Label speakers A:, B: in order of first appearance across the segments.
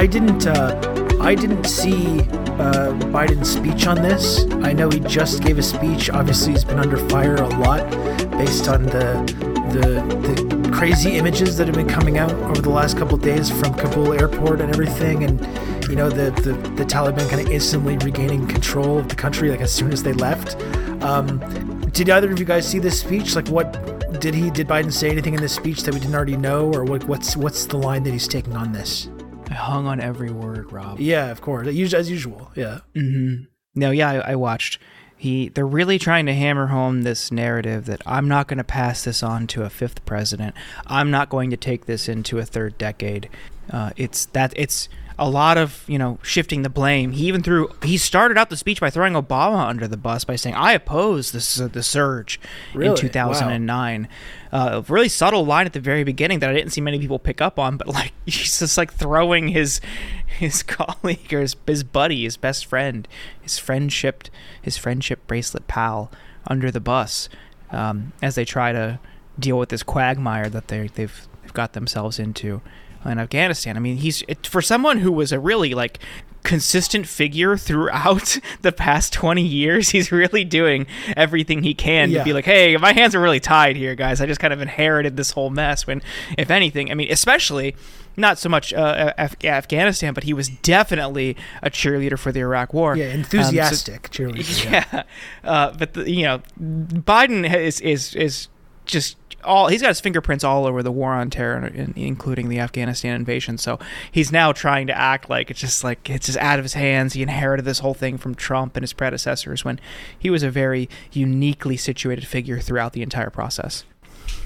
A: I didn't. Uh, I didn't see uh, Biden's speech on this. I know he just gave a speech. Obviously, he's been under fire a lot based on the the, the crazy images that have been coming out over the last couple days from Kabul airport and everything, and you know the the, the Taliban kind of instantly regaining control of the country like as soon as they left. Um, did either of you guys see this speech? Like, what did he did Biden say anything in this speech that we didn't already know, or what, what's what's the line that he's taking on this?
B: Hung on every word, Rob.
A: Yeah, of course, as usual. Yeah.
B: Mm-hmm. No, yeah, I, I watched. He they're really trying to hammer home this narrative that I'm not going to pass this on to a fifth president. I'm not going to take this into a third decade. Uh, it's that it's a lot of you know shifting the blame. He even threw he started out the speech by throwing Obama under the bus by saying I oppose this the surge really? in 2009. Wow. Uh, really subtle line at the very beginning that I didn't see many people pick up on, but like he's just like throwing his his colleague or his, his buddy, his best friend, his friendship his friendship bracelet pal under the bus um, as they try to deal with this quagmire that they they've they've got themselves into in Afghanistan. I mean, he's it, for someone who was a really like consistent figure throughout the past 20 years. He's really doing everything he can yeah. to be like, hey, my hands are really tied here, guys. I just kind of inherited this whole mess. When, if anything, I mean, especially not so much uh, Af- Afghanistan, but he was definitely a cheerleader for the Iraq War.
A: Yeah, enthusiastic um, so, cheerleader.
B: Yeah, yeah. Uh, but the, you know, Biden is is is just all he's got his fingerprints all over the war on terror, including the Afghanistan invasion. So he's now trying to act like it's just like it's just out of his hands. He inherited this whole thing from Trump and his predecessors when he was a very uniquely situated figure throughout the entire process.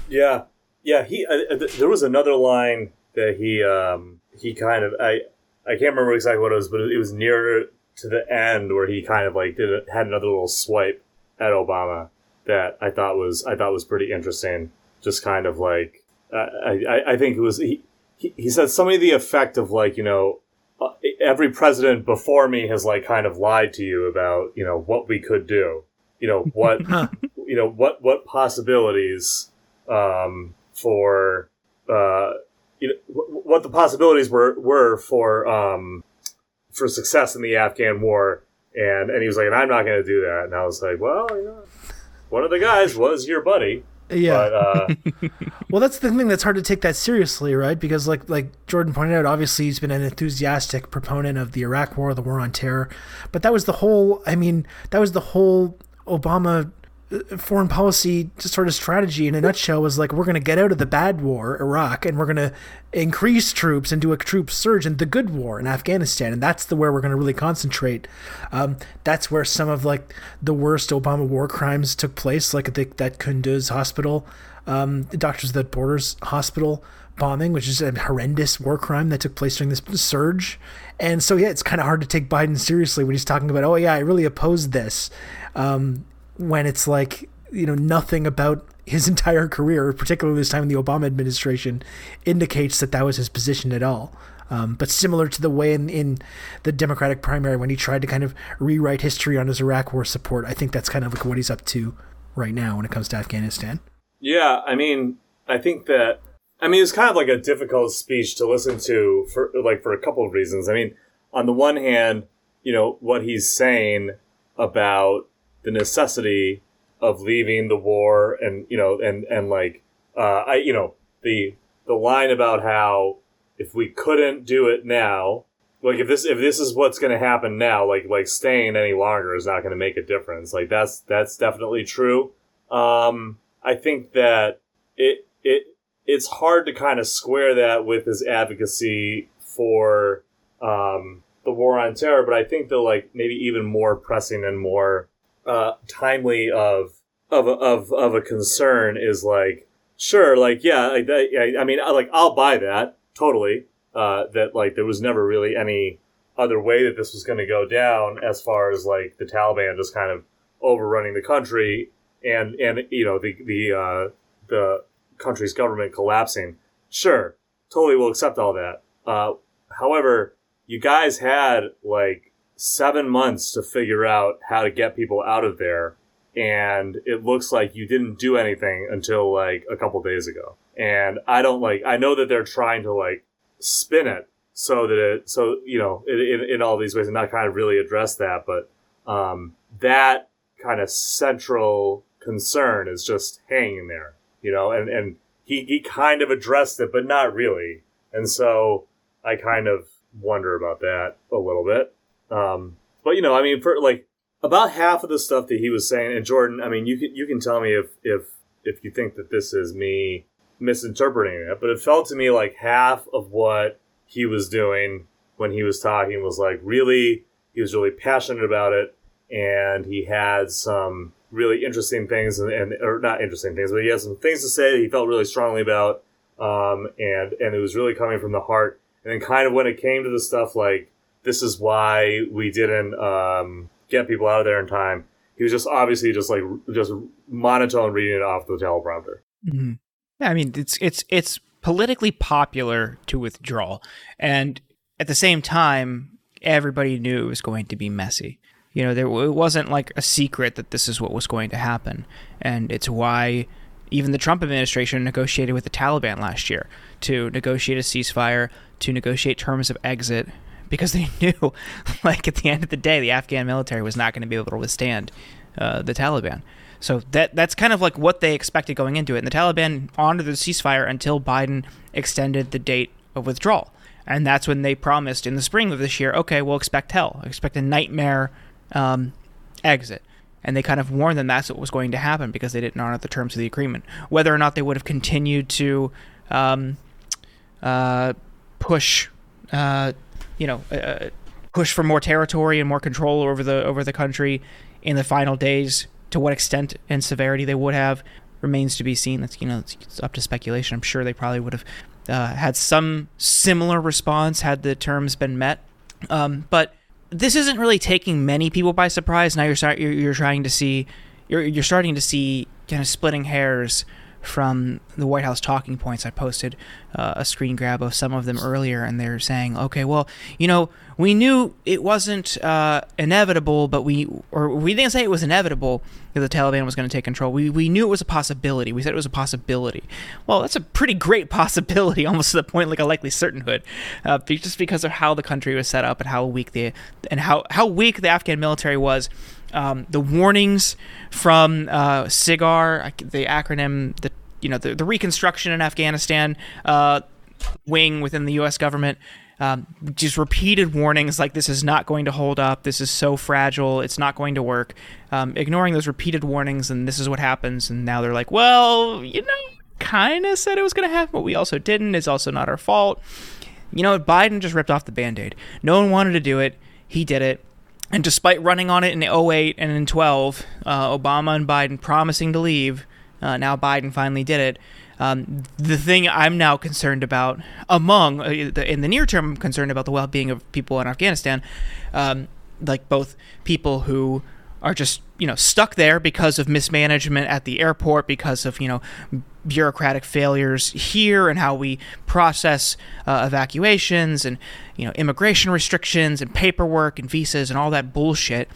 C: Yeah, yeah. He uh, th- there was another line that he um, he kind of I I can't remember exactly what it was, but it was near to the end where he kind of like did a, had another little swipe at Obama that I thought was I thought was pretty interesting. Just kind of like uh, I, I think it was he, he, he said something to the effect of like you know uh, every president before me has like kind of lied to you about you know what we could do. You know what you know what what possibilities um, for uh, you know what the possibilities were were for um, for success in the Afghan war. And and he was like and I'm not going to do that. And I was like well you know one of the guys was your buddy
A: yeah. But, uh, well, that's the thing that's hard to take that seriously, right? Because like like Jordan pointed out, obviously he's been an enthusiastic proponent of the Iraq War, the War on Terror, but that was the whole. I mean, that was the whole Obama foreign policy sort of strategy in a nutshell was like we're going to get out of the bad war iraq and we're going to increase troops and do a troop surge in the good war in afghanistan. And that's the where we're going to really concentrate. Um, that's where some of like the worst obama war crimes took place like the, that kunduz hospital um, doctors without borders hospital bombing which is a horrendous war crime that took place during this surge. And so yeah it's kind of hard to take biden seriously when he's talking about oh yeah i really oppose this. Um, when it's like you know nothing about his entire career, particularly this time in the Obama administration, indicates that that was his position at all. Um, but similar to the way in, in the Democratic primary when he tried to kind of rewrite history on his Iraq War support, I think that's kind of like what he's up to right now when it comes to Afghanistan.
C: Yeah, I mean, I think that I mean it's kind of like a difficult speech to listen to for like for a couple of reasons. I mean, on the one hand, you know what he's saying about the necessity of leaving the war and you know and and like uh, I you know the the line about how if we couldn't do it now like if this if this is what's going to happen now like like staying any longer is not going to make a difference. Like that's that's definitely true. Um i think that it it it's hard to kind of square that with his advocacy for um the war on terror but i think the like maybe even more pressing and more uh, timely of of of of a concern is like sure like yeah I mean like I'll buy that totally uh, that like there was never really any other way that this was going to go down as far as like the Taliban just kind of overrunning the country and and you know the the uh, the country's government collapsing. Sure totally will accept all that. Uh, however you guys had like seven months to figure out how to get people out of there. And it looks like you didn't do anything until like a couple days ago. And I don't like, I know that they're trying to like spin it so that it so you know in, in, all these ways and not kind of really address that but um, that kind of central concern is just hanging there you know and and he, he kind of addressed it but not really and so i kind of wonder about that a little bit um, but you know i mean for like about half of the stuff that he was saying and jordan i mean you can you can tell me if if if you think that this is me misinterpreting it but it felt to me like half of what he was doing when he was talking was like really he was really passionate about it and he had some really interesting things and, and or not interesting things but he had some things to say that he felt really strongly about um, and and it was really coming from the heart. And then kind of when it came to the stuff like this is why we didn't um, get people out of there in time he was just obviously just like just monotone reading it off the teleprompter
B: mm-hmm. yeah, i mean it's it's it's politically popular to withdraw. And at the same time, everybody knew it was going to be messy. You know, there it wasn't like a secret that this is what was going to happen, and it's why even the Trump administration negotiated with the Taliban last year to negotiate a ceasefire, to negotiate terms of exit, because they knew, like at the end of the day, the Afghan military was not going to be able to withstand uh, the Taliban. So that that's kind of like what they expected going into it. And the Taliban honored the ceasefire until Biden extended the date of withdrawal. And that's when they promised in the spring of this year, okay, we'll expect hell, expect a nightmare um, exit. And they kind of warned them that's what was going to happen because they didn't honor the terms of the agreement. Whether or not they would have continued to um, uh, push, uh, you know, uh, push for more territory and more control over the over the country in the final days to what extent and severity they would have remains to be seen. That's you know it's, it's up to speculation. I'm sure they probably would have uh, had some similar response had the terms been met. Um, but this isn't really taking many people by surprise. Now you're you're, you're trying to see you're you're starting to see kind of splitting hairs from the White House talking points. I posted uh, a screen grab of some of them earlier, and they're saying, okay, well, you know, we knew it wasn't uh, inevitable, but we, or we didn't say it was inevitable that the Taliban was going to take control. We, we knew it was a possibility. We said it was a possibility. Well, that's a pretty great possibility, almost to the point like a likely certainhood, uh, just because of how the country was set up and how weak the, and how, how weak the Afghan military was um, the warnings from uh, SIGAR, the acronym, the you know the, the Reconstruction in Afghanistan uh, wing within the U.S. government. Um, just repeated warnings like this is not going to hold up, this is so fragile, it's not going to work. Um, ignoring those repeated warnings, and this is what happens. And now they're like, well, you know, kind of said it was going to happen, but we also didn't. It's also not our fault. You know, Biden just ripped off the band aid. No one wanted to do it. He did it. And despite running on it in 08 and in 12, uh, Obama and Biden promising to leave, uh, now Biden finally did it. Um, the thing I'm now concerned about, among uh, the, in the near term, I'm concerned about the well-being of people in Afghanistan, um, like both people who are just you know stuck there because of mismanagement at the airport, because of you know bureaucratic failures here and how we process uh, evacuations and you know immigration restrictions and paperwork and visas and all that bullshit.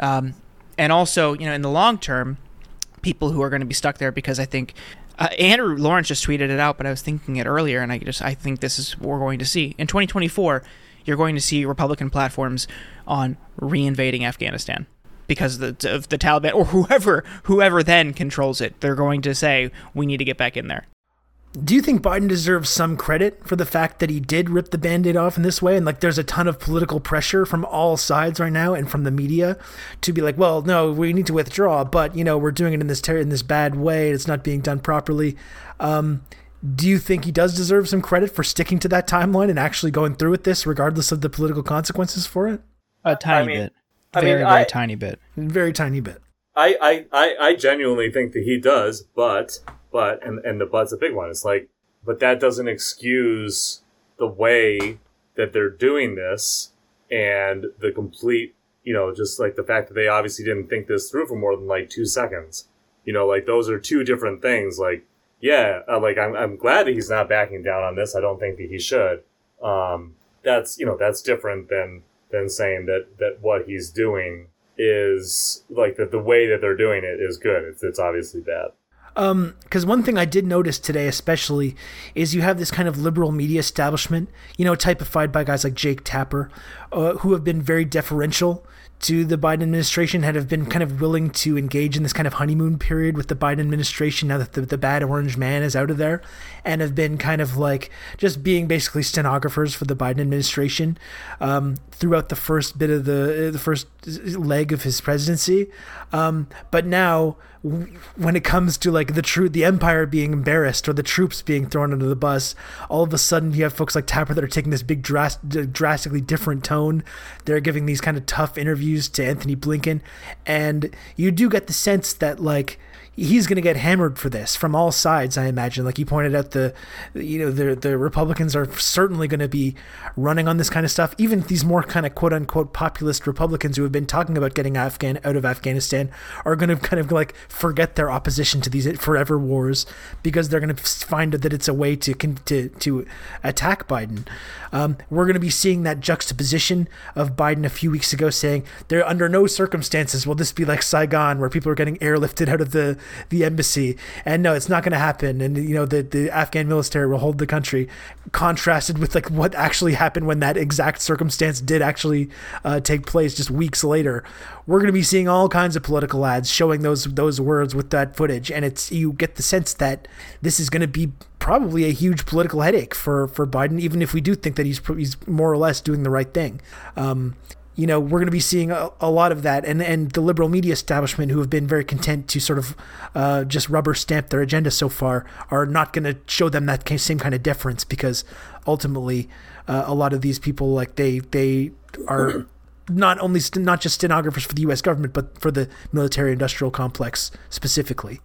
B: Um, and also, you know, in the long term, people who are going to be stuck there because I think uh, Andrew Lawrence just tweeted it out, but I was thinking it earlier, and I just I think this is what we're going to see in 2024. You're going to see Republican platforms on reinvading Afghanistan because of the, of the Taliban or whoever whoever then controls it. They're going to say we need to get back in there.
A: Do you think Biden deserves some credit for the fact that he did rip the band-aid off in this way? And like there's a ton of political pressure from all sides right now and from the media to be like, well, no, we need to withdraw, but you know, we're doing it in this ter- in this bad way, it's not being done properly. Um, do you think he does deserve some credit for sticking to that timeline and actually going through with this regardless of the political consequences for it?
B: A tiny I mean, bit. I very, mean, very tiny bit.
A: Very tiny bit.
C: I, I, I genuinely think that he does, but but and and the but's a big one. It's like, but that doesn't excuse the way that they're doing this and the complete, you know, just like the fact that they obviously didn't think this through for more than like two seconds. You know, like those are two different things. Like, yeah, uh, like I'm I'm glad that he's not backing down on this. I don't think that he should. Um, that's you know that's different than than saying that that what he's doing is like that the way that they're doing it is good. It's it's obviously bad.
A: Um, because one thing I did notice today, especially, is you have this kind of liberal media establishment, you know, typified by guys like Jake Tapper, uh, who have been very deferential to the Biden administration and have been kind of willing to engage in this kind of honeymoon period with the Biden administration now that the, the bad orange man is out of there and have been kind of like just being basically stenographers for the Biden administration um, throughout the first bit of the the first leg of his presidency. Um, but now when it comes to like the true the empire being embarrassed or the troops being thrown under the bus all of a sudden you have folks like tapper that are taking this big dras- drastically different tone they're giving these kind of tough interviews to antony blinken and you do get the sense that like he's going to get hammered for this from all sides. I imagine, like you pointed out, the you know the the Republicans are certainly going to be running on this kind of stuff. Even these more kind of quote unquote populist Republicans who have been talking about getting Afghan out of Afghanistan are going to kind of like forget their opposition to these forever wars because they're going to find that it's a way to to to attack Biden. Um, we're going to be seeing that juxtaposition of Biden a few weeks ago saying there under no circumstances will this be like Saigon where people are getting airlifted out of the the embassy. And no, it's not going to happen. And you know the the Afghan military will hold the country. Contrasted with like what actually happened when that exact circumstance did actually uh, take place just weeks later. We're going to be seeing all kinds of political ads showing those those words with that footage, and it's you get the sense that this is going to be probably a huge political headache for for Biden, even if we do think that he's he's more or less doing the right thing. Um, you know, we're going to be seeing a, a, lot of that, and and the liberal media establishment, who have been very content to sort of uh, just rubber stamp their agenda so far, are not going to show them that same kind of deference because ultimately, uh, a lot of these people, like they they are. Not only st- not just stenographers for the U.S. government, but for the military-industrial complex specifically.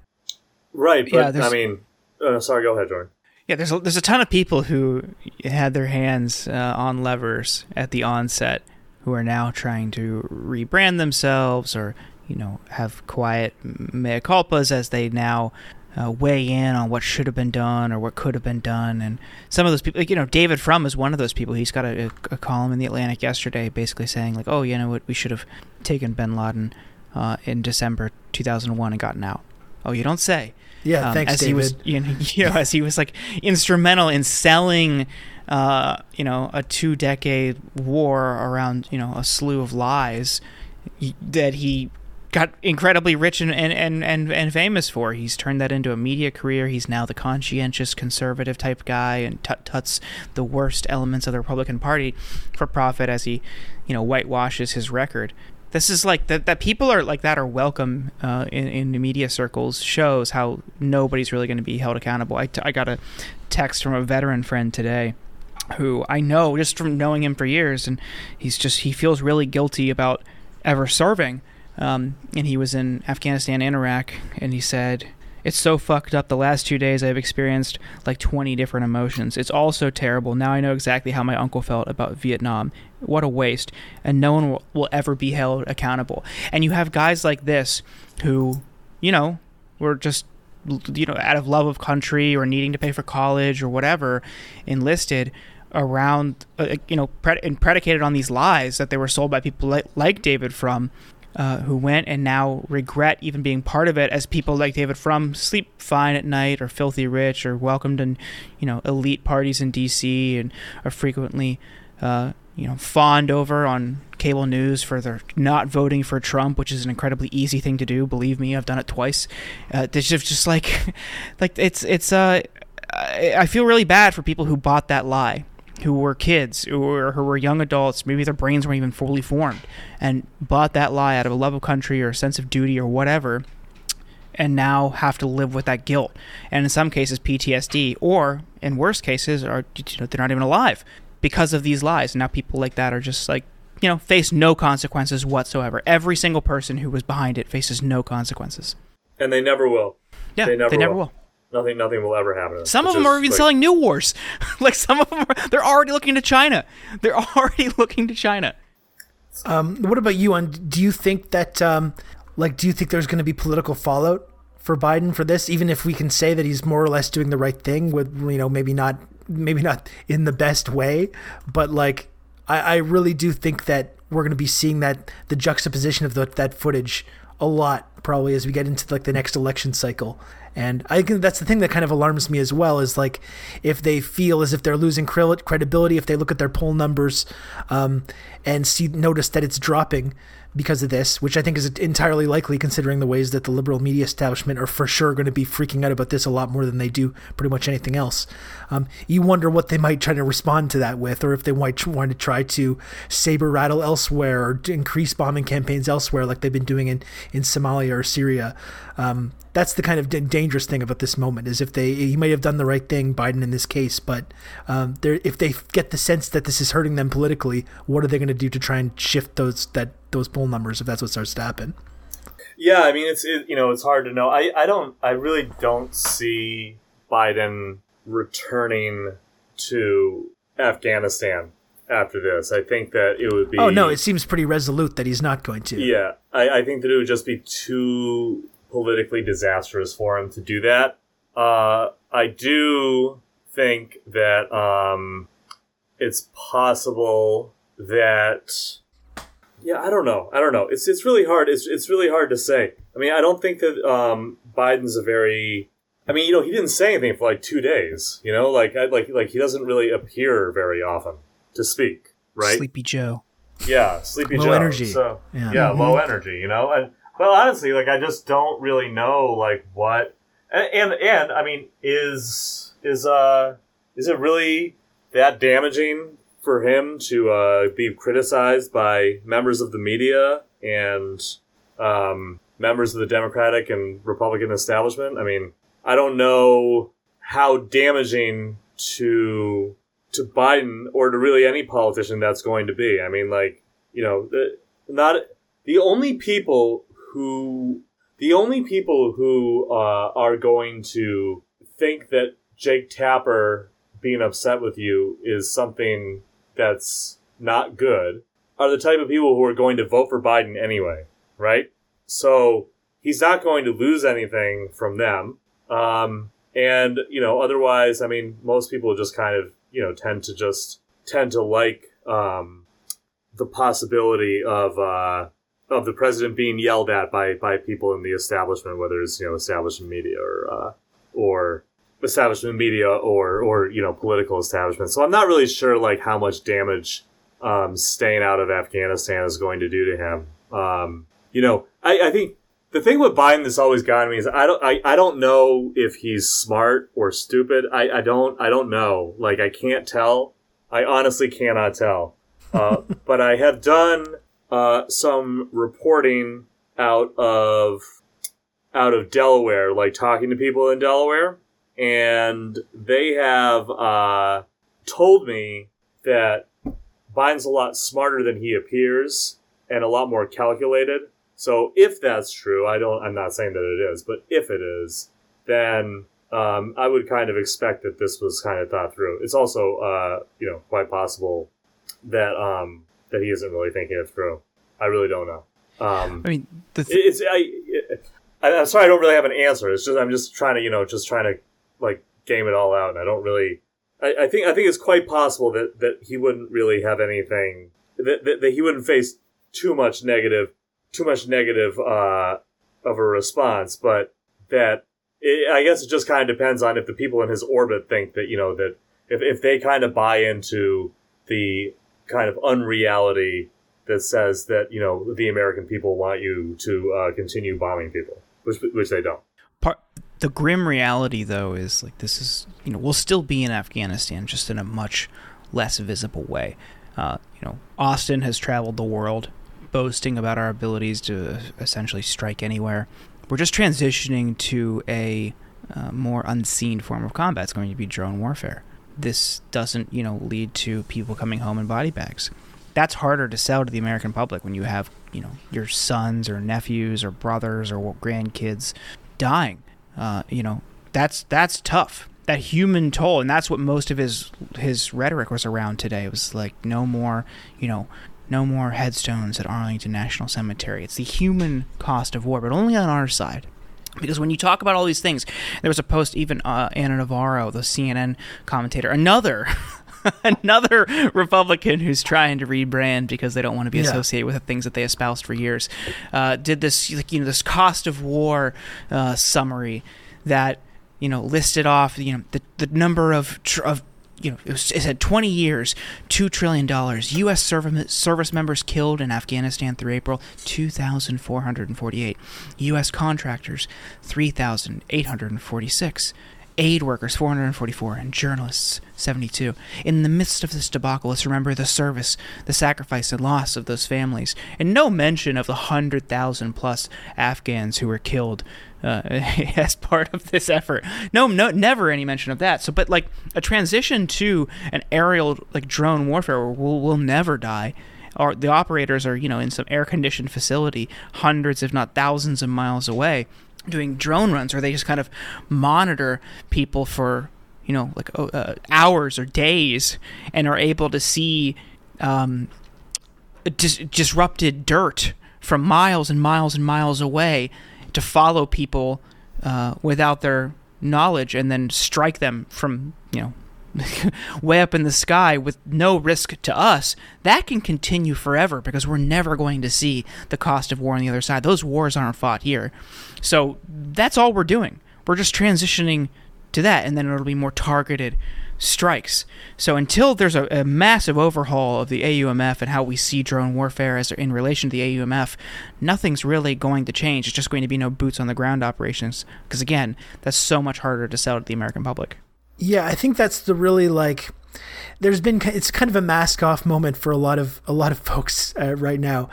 C: Right, but yeah, I mean, uh, sorry, go ahead, Jordan.
B: Yeah, there's a, there's a ton of people who had their hands uh, on levers at the onset who are now trying to rebrand themselves or you know have quiet mea culpas as they now uh, weigh in on what should have been done or what could have been done. And some of those people, like, you know, David Frum is one of those people. He's got a, a, column in the Atlantic yesterday, basically saying like, oh, you know what, we should have taken Bin Laden uh, in December 2001 and gotten out. Oh, you don't say.
A: Yeah, um, thanks,
B: as
A: David.
B: He was, you know, you know, as he was like instrumental in selling uh, you know, a two decade war around, you know, a slew of lies that he got incredibly rich and, and, and, and, and famous for. He's turned that into a media career. He's now the conscientious conservative type guy and tut tuts the worst elements of the Republican Party for profit as he, you know, whitewashes his record. This is like that, that people are like that are welcome uh, in, in media circles shows how nobody's really going to be held accountable. I, t- I got a text from a veteran friend today who I know just from knowing him for years, and he's just he feels really guilty about ever serving. Um, and he was in Afghanistan and Iraq, and he said, "It's so fucked up. The last two days I've experienced like 20 different emotions. It's all so terrible. Now I know exactly how my uncle felt about Vietnam. What a waste. And no one will, will ever be held accountable. And you have guys like this who, you know, were just you know out of love of country or needing to pay for college or whatever enlisted around, uh, you know, and predicated on these lies that they were sold by people like, like David Frum, uh, who went and now regret even being part of it as people like David Frum sleep fine at night or filthy rich or welcomed in, you know, elite parties in D.C. and are frequently, uh, you know, fawned over on cable news for their not voting for Trump, which is an incredibly easy thing to do. Believe me, I've done it twice. Uh, it's just, just like, like it's it's uh, I feel really bad for people who bought that lie who were kids or who were young adults, maybe their brains weren't even fully formed, and bought that lie out of a love of country or a sense of duty or whatever, and now have to live with that guilt, and in some cases PTSD, or in worst cases, are you know, they're not even alive because of these lies. And now people like that are just like you know face no consequences whatsoever. Every single person who was behind it faces no consequences,
C: and they never will.
B: Yeah, they never, they never will. will
C: nothing nothing will ever happen.
B: Some of them are even like, selling new wars. like some of them, are, they're already looking to China. They're already looking to China.
A: Um, what about you? On do you think that, um, like, do you think there's going to be political fallout for Biden for this? Even if we can say that he's more or less doing the right thing, with you know maybe not maybe not in the best way, but like I, I really do think that we're going to be seeing that the juxtaposition of the, that footage a lot probably as we get into like the next election cycle And I think that's the thing that kind of alarms me as well is like if they feel as if they're losing credibility, if they look at their poll numbers um, and see notice that it's dropping, because of this, which I think is entirely likely considering the ways that the liberal media establishment are for sure going to be freaking out about this a lot more than they do pretty much anything else. Um, you wonder what they might try to respond to that with, or if they might want to try to saber rattle elsewhere or increase bombing campaigns elsewhere, like they've been doing in, in Somalia or Syria. Um, that's the kind of d- dangerous thing about this moment is if they he might have done the right thing Biden in this case but um, if they get the sense that this is hurting them politically what are they going to do to try and shift those that those poll numbers if that's what starts to happen
C: yeah I mean it's it, you know it's hard to know I I don't I really don't see Biden returning to Afghanistan after this. I think that it would be.
A: Oh no, it seems pretty resolute that he's not going to.
C: Yeah, I, I think that it would just be too politically disastrous for him to do that. Uh, I do think that um, it's possible that yeah, I don't know. I don't know. It's it's really hard. It's it's really hard to say. I mean, I don't think that um, Biden's a very. I mean, you know, he didn't say anything for like two days. You know, like I, like like he doesn't really appear very often to speak. Right.
B: Sleepy Joe.
C: Yeah, Sleepy
A: low
C: Joe.
A: energy.
C: So
A: Yeah.
C: yeah,
B: Mhm.
C: low energy. You know, and well, honestly, like I just don't really know like what and and, and I mean, is is uh is it really that damaging for him to uh, be criticized by members of the media and um, members of the Democratic and Republican establishment? I mean, I don't know how damaging to to Biden or to really any politician that's going to be. I mean, like you know, the, not the only people who the only people who uh, are going to think that Jake Tapper being upset with you is something that's not good are the type of people who are going to vote for Biden anyway, right? So he's not going to lose anything from them. Um, and, you know, otherwise, I mean, most people just kind of, you know, tend to just tend to like um, the possibility of uh, of the president being yelled at by by people in the establishment, whether it's you know establishment media or uh, or establishment media or or you know political establishment. So I'm not really sure like how much damage um, staying out of Afghanistan is going to do to him. Um, you know, I, I think the thing with Biden that's always gotten me is I don't I, I don't know if he's smart or stupid. I, I don't I don't know. Like I can't tell. I honestly cannot tell. Uh, but I have done uh, some reporting out of out of Delaware, like talking to people in Delaware, and they have uh, told me that Biden's a lot smarter than he appears and a lot more calculated. So if that's true, I don't. I'm not saying that it is, but if it is, then um, I would kind of expect that this was kind of thought through. It's also, uh, you know, quite possible that um, that he isn't really thinking it through. I really don't know. Um,
B: I mean, the th-
C: it's I, I. I'm sorry, I don't really have an answer. It's just I'm just trying to, you know, just trying to like game it all out, and I don't really. I, I think I think it's quite possible that that he wouldn't really have anything that that, that he wouldn't face too much negative, too much negative uh, of a response, but that it, I guess it just kind of depends on if the people in his orbit think that you know that if if they kind of buy into the kind of unreality that says that you know the American people want you to uh, continue bombing people, which which they don't.
B: part the grim reality though is like this is you know we'll still be in Afghanistan just in a much less visible way. Uh, you know, Austin has traveled the world, boasting about our abilities to essentially strike anywhere. We're just transitioning to a uh, more unseen form of combat. It's going to be drone warfare. This doesn't, you know, lead to people coming home in body bags. That's harder to sell to the American public when you have, you know, your sons or nephews or brothers or grandkids dying. Uh, you know, that's that's tough. That human toll, and that's what most of his his rhetoric was around today. It was like no more, you know, no more headstones at Arlington National Cemetery. It's the human cost of war, but only on our side. Because when you talk about all these things, there was a post, even uh, Ana Navarro, the CNN commentator, another. Another Republican who's trying to rebrand because they don't want to be
A: Yeah.
B: associated with the things that they espoused for years, uh, did this like you know this cost of war uh, summary that you know listed off you know the the number of tr- of you know, it, was, it said 20 years, $2 trillion. U.S. service, service members killed in Afghanistan through April, 2,448. U.S. contractors, 3,846 aid workers 444 and journalists 72 in the midst of this debacle let's remember the service the sacrifice and loss of those families. And no mention of the 100,000 plus afghans who were killed uh, as part of this effort. No no never any mention of that. So but like a transition to an aerial like drone warfare we'll, we'll never die. Or the operators are you know in some air conditioned facility hundreds if not thousands of miles away doing drone runs where they just kind of monitor people for you know like oh, uh, hours or days and are able to see um, dis- disrupted dirt from miles and miles and miles away to follow people uh, without their knowledge and then strike them from you know way up in the sky with no risk to us, that can continue forever because we're never going to see the cost of war on the other side. Those wars aren't fought here. So that's all we're doing. We're just transitioning to that, and then it'll be more targeted strikes. So until there's a, a, massive overhaul of the AUMF and how we see drone warfare as in relation to the AUMF, nothing's really going to change. It's just going to be no boots on the ground operations because again, that's so much harder to sell to the American public.
A: Yeah, I think that's the really like. There's been it's kind of a mask off moment for a lot of a lot of folks uh, right now,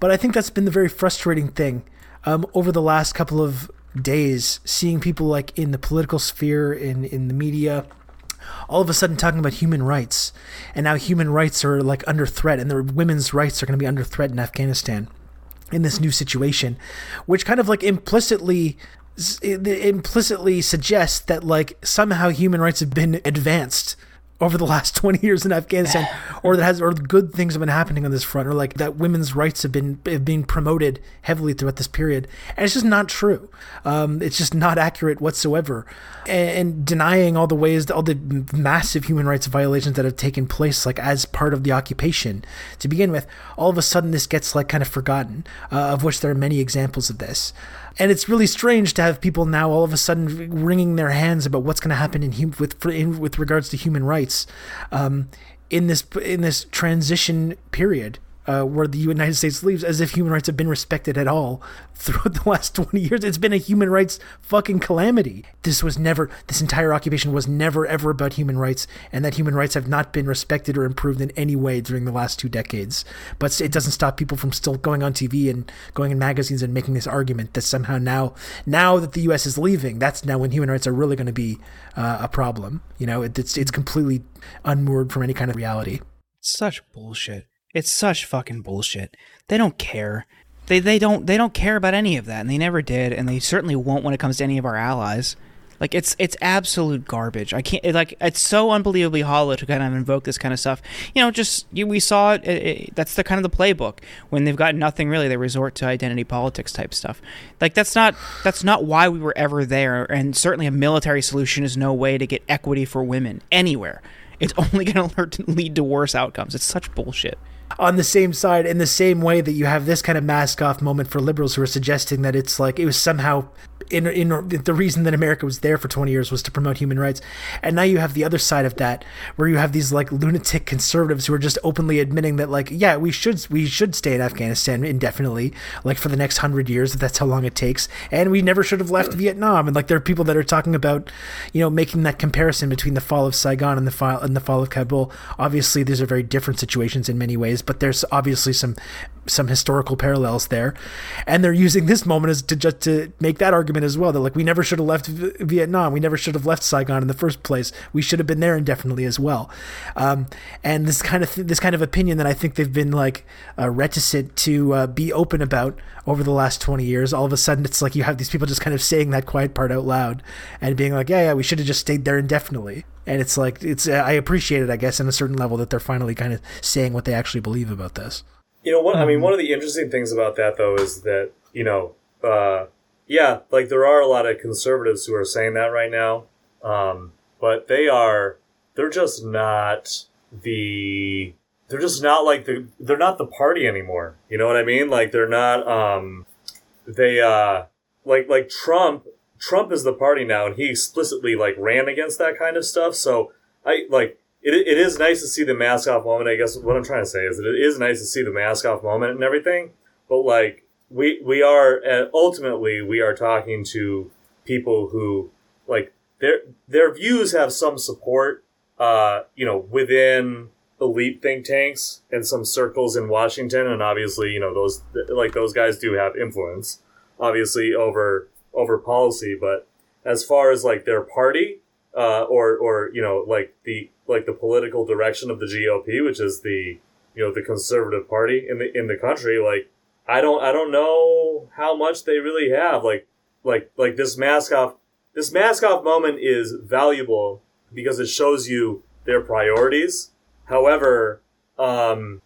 A: but I think that's been the very frustrating thing um, over the last couple of days, seeing people like in the political sphere, in in the media, all of a sudden talking about human rights, and now human rights are like under threat, and the women's rights are going to be under threat in Afghanistan in this new situation, which kind of like implicitly it implicitly suggests that like somehow human rights have been advanced over the last 20 years in Afghanistan or that has or good things have been happening on this front or like that women's rights have been have been promoted heavily throughout this period. And it's just not true. Um, it's just not accurate whatsoever. And, and, denying all the ways all the massive human rights violations that have taken place like as part of the occupation to begin with all of a sudden this gets like kind of forgotten uh, of which there are many examples of this and it's really strange to have people now all of a sudden wringing their hands about what's going to happen in hum- with in, with regards to human rights um, in this in this transition period uh, where the United States leaves as if human rights have been respected at all throughout the last 20 years. It's been a human rights fucking calamity. This was never, this entire occupation was never ever about human rights, and that human rights have not been respected or improved in any way during the last two decades. But it doesn't stop people from still going on TV and going in magazines and making this argument that somehow now, now that the U.S. is leaving, that's now when human rights are really going to be uh, a problem. You know, it, it's, it's completely unmoored from any kind of reality.
B: Such bullshit. It's such fucking bullshit. They don't care. They they don't they don't care about any of that, and they never did, and they certainly won't when it comes to any of our allies. Like it's it's absolute garbage. I can't like it's so unbelievably hollow to kind of invoke this kind of stuff. You know, just you, we saw it, it, it, That's the kind of the playbook. When they've got nothing really, they resort to identity politics type stuff. Like that's not that's not why we were ever there. And certainly a military solution is no way to get equity for women anywhere. It's only going to lead to worse outcomes. It's such bullshit
A: on the same side in the same way that you have this kind of mask off moment for liberals who are suggesting that it's like it was somehow in, in the reason that America was there for 20 years was to promote human rights. And now you have the other side of that where you have these like lunatic conservatives who are just openly admitting that like yeah, we should we should stay in Afghanistan indefinitely like for the next 100 years if that's how long it takes and we never should have left Vietnam and like there are people that are talking about you know making that comparison between the fall of Saigon and the fall and the fall of Kabul. Obviously these are very different situations in many ways, but there's obviously some some historical parallels there, and they're using this moment as to just to make that argument as well. That like we never should have left v- Vietnam, we never should have left Saigon in the first place. We should have been there indefinitely as well. Um, and this kind of th- this kind of opinion that I think they've been like uh, reticent to uh, be open about over the last twenty years. All of a sudden, it's like you have these people just kind of saying that quiet part out loud and being like, yeah, yeah, we should have just stayed there indefinitely. And it's like it's I appreciate it, I guess, in a certain level that they're finally kind of saying what they actually believe about this.
C: You know what? I mean, mm-hmm. one of the interesting things about that though is that you know, uh, yeah, like there are a lot of conservatives who are saying that right now, um, but they are they're just not the they're just not like the they're not the party anymore. You know what I mean? Like they're not um they uh like like Trump Trump is the party now, and he explicitly like ran against that kind of stuff. So I like it. It is nice to see the mask off moment. I guess what I'm trying to say is that it is nice to see the mask off moment and everything. But like we we are uh, ultimately we are talking to people who like their their views have some support. Uh, you know, within elite think tanks and some circles in Washington, and obviously, you know, those like those guys do have influence, obviously over over policy. But as far as like their party, uh, or or you know, like the like the political direction of the GOP, which is the you know the conservative party in the in the country, like I don't I don't know how much they really have. Like like like this mask off this mask off moment is valuable because it shows you their priorities. However, um,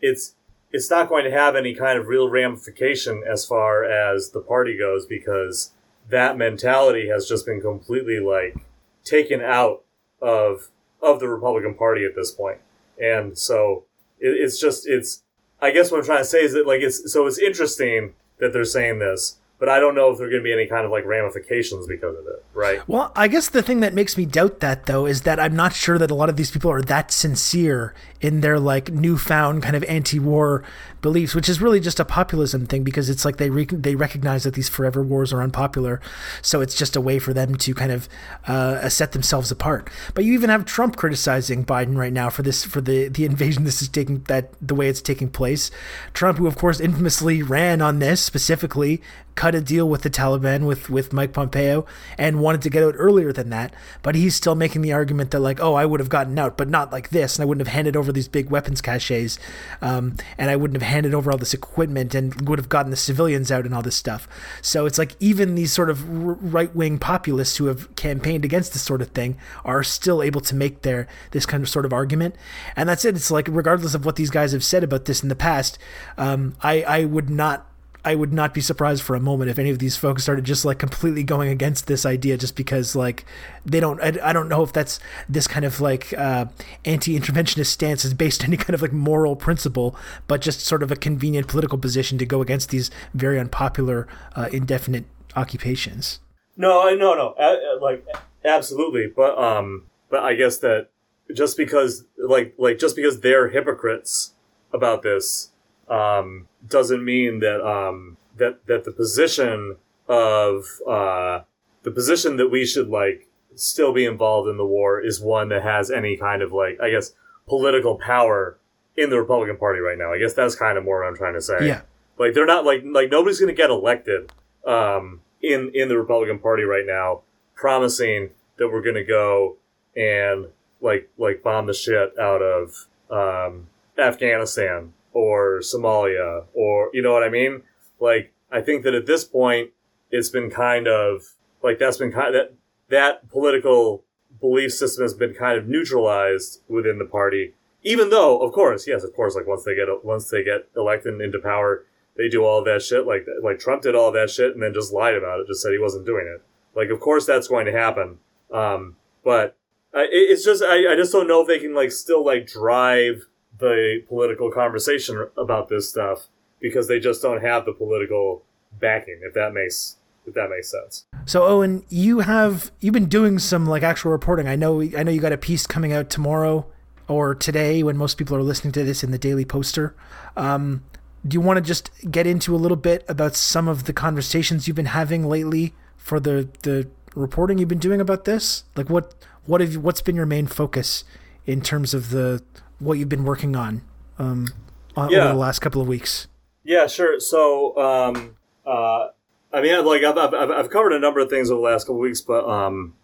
C: it's it's not going to have any kind of real ramification as far as the party goes because that mentality has just been completely like taken out of of the Republican Party at this point. And so it, it's just it's I guess what I'm trying to say is that like it's so it's interesting that they're saying this, but I don't know if there are going to be any kind of like ramifications because of it, right?
A: Well, I guess the thing that makes me doubt that though is that I'm not sure that a lot of these people are that sincere in their like newfound kind of anti-war beliefs, which is really just a populism thing because it's like they re- they recognize that these forever wars are unpopular, so it's just a way for them to kind of uh, set themselves apart. But you even have Trump criticizing Biden right now for this for the the invasion this is taking that the way it's taking place. Trump, who of course infamously ran on this specifically, cut a deal with the Taliban with with Mike Pompeo and wanted to get out earlier than that, but he's still making the argument that like, oh, I would have gotten out, but not like this, and I wouldn't have handed over these big weapons caches, um, and I wouldn't have handed over all this equipment and would have gotten the civilians out and all this stuff. So it's like even these sort of right wing populists who have campaigned against this sort of thing are still able to make their this kind of sort of argument, and that's it. It's like regardless of what these guys have said about this in the past, um, I I would not I would not be surprised for a moment if any of these folks started just like completely going against this idea just because like they don't I, I don't know if that's this kind of like uh, anti-interventionist stance is based on any kind of like moral principle but just sort of a convenient political position to go against these very unpopular uh, indefinite occupations.
C: No no no like absolutely but um but I guess that just because like like just because they're hypocrites about this um, doesn't mean that um, that that the position of uh, the position that we should like still be involved in the war is one that has any kind of like I guess political power in the Republican Party right now. I guess that's kind of more what I'm trying to say.
A: Yeah.
C: Like they're not like like nobody's going to get elected um, in in the Republican Party right now, promising that we're going to go and like like bomb the shit out of um, Afghanistan or Somalia or you know what I mean? Like I think that at this point it's been kind of like that's been kind of that that political belief system has been kind of neutralized within the party. Even though, of course, yes, of course, like once they get once they get elected into power, they do all that shit. Like like Trump did all that shit and then just lied about it, just said he wasn't doing it. Like, of course, that's going to happen. Um, but I, it's just I, I just don't know if they can like still like drive the political conversation about this stuff because they just don't have the political backing. If that makes if that makes sense.
A: So Eoin, you have you've been doing some like actual reporting. I know I know you got a piece coming out tomorrow or today when most people are listening to this in the Daily Poster. Um, do you want to just get into a little bit about some of the conversations you've been having lately for the the reporting you've been doing about this? Like what what have you, what's been your main focus in terms of the what you've been working on um, on, yeah. over the last couple of weeks.
C: Yeah, sure. So, um, uh, I mean, like I've, I've, I've covered a number of things over the last couple of weeks, but um,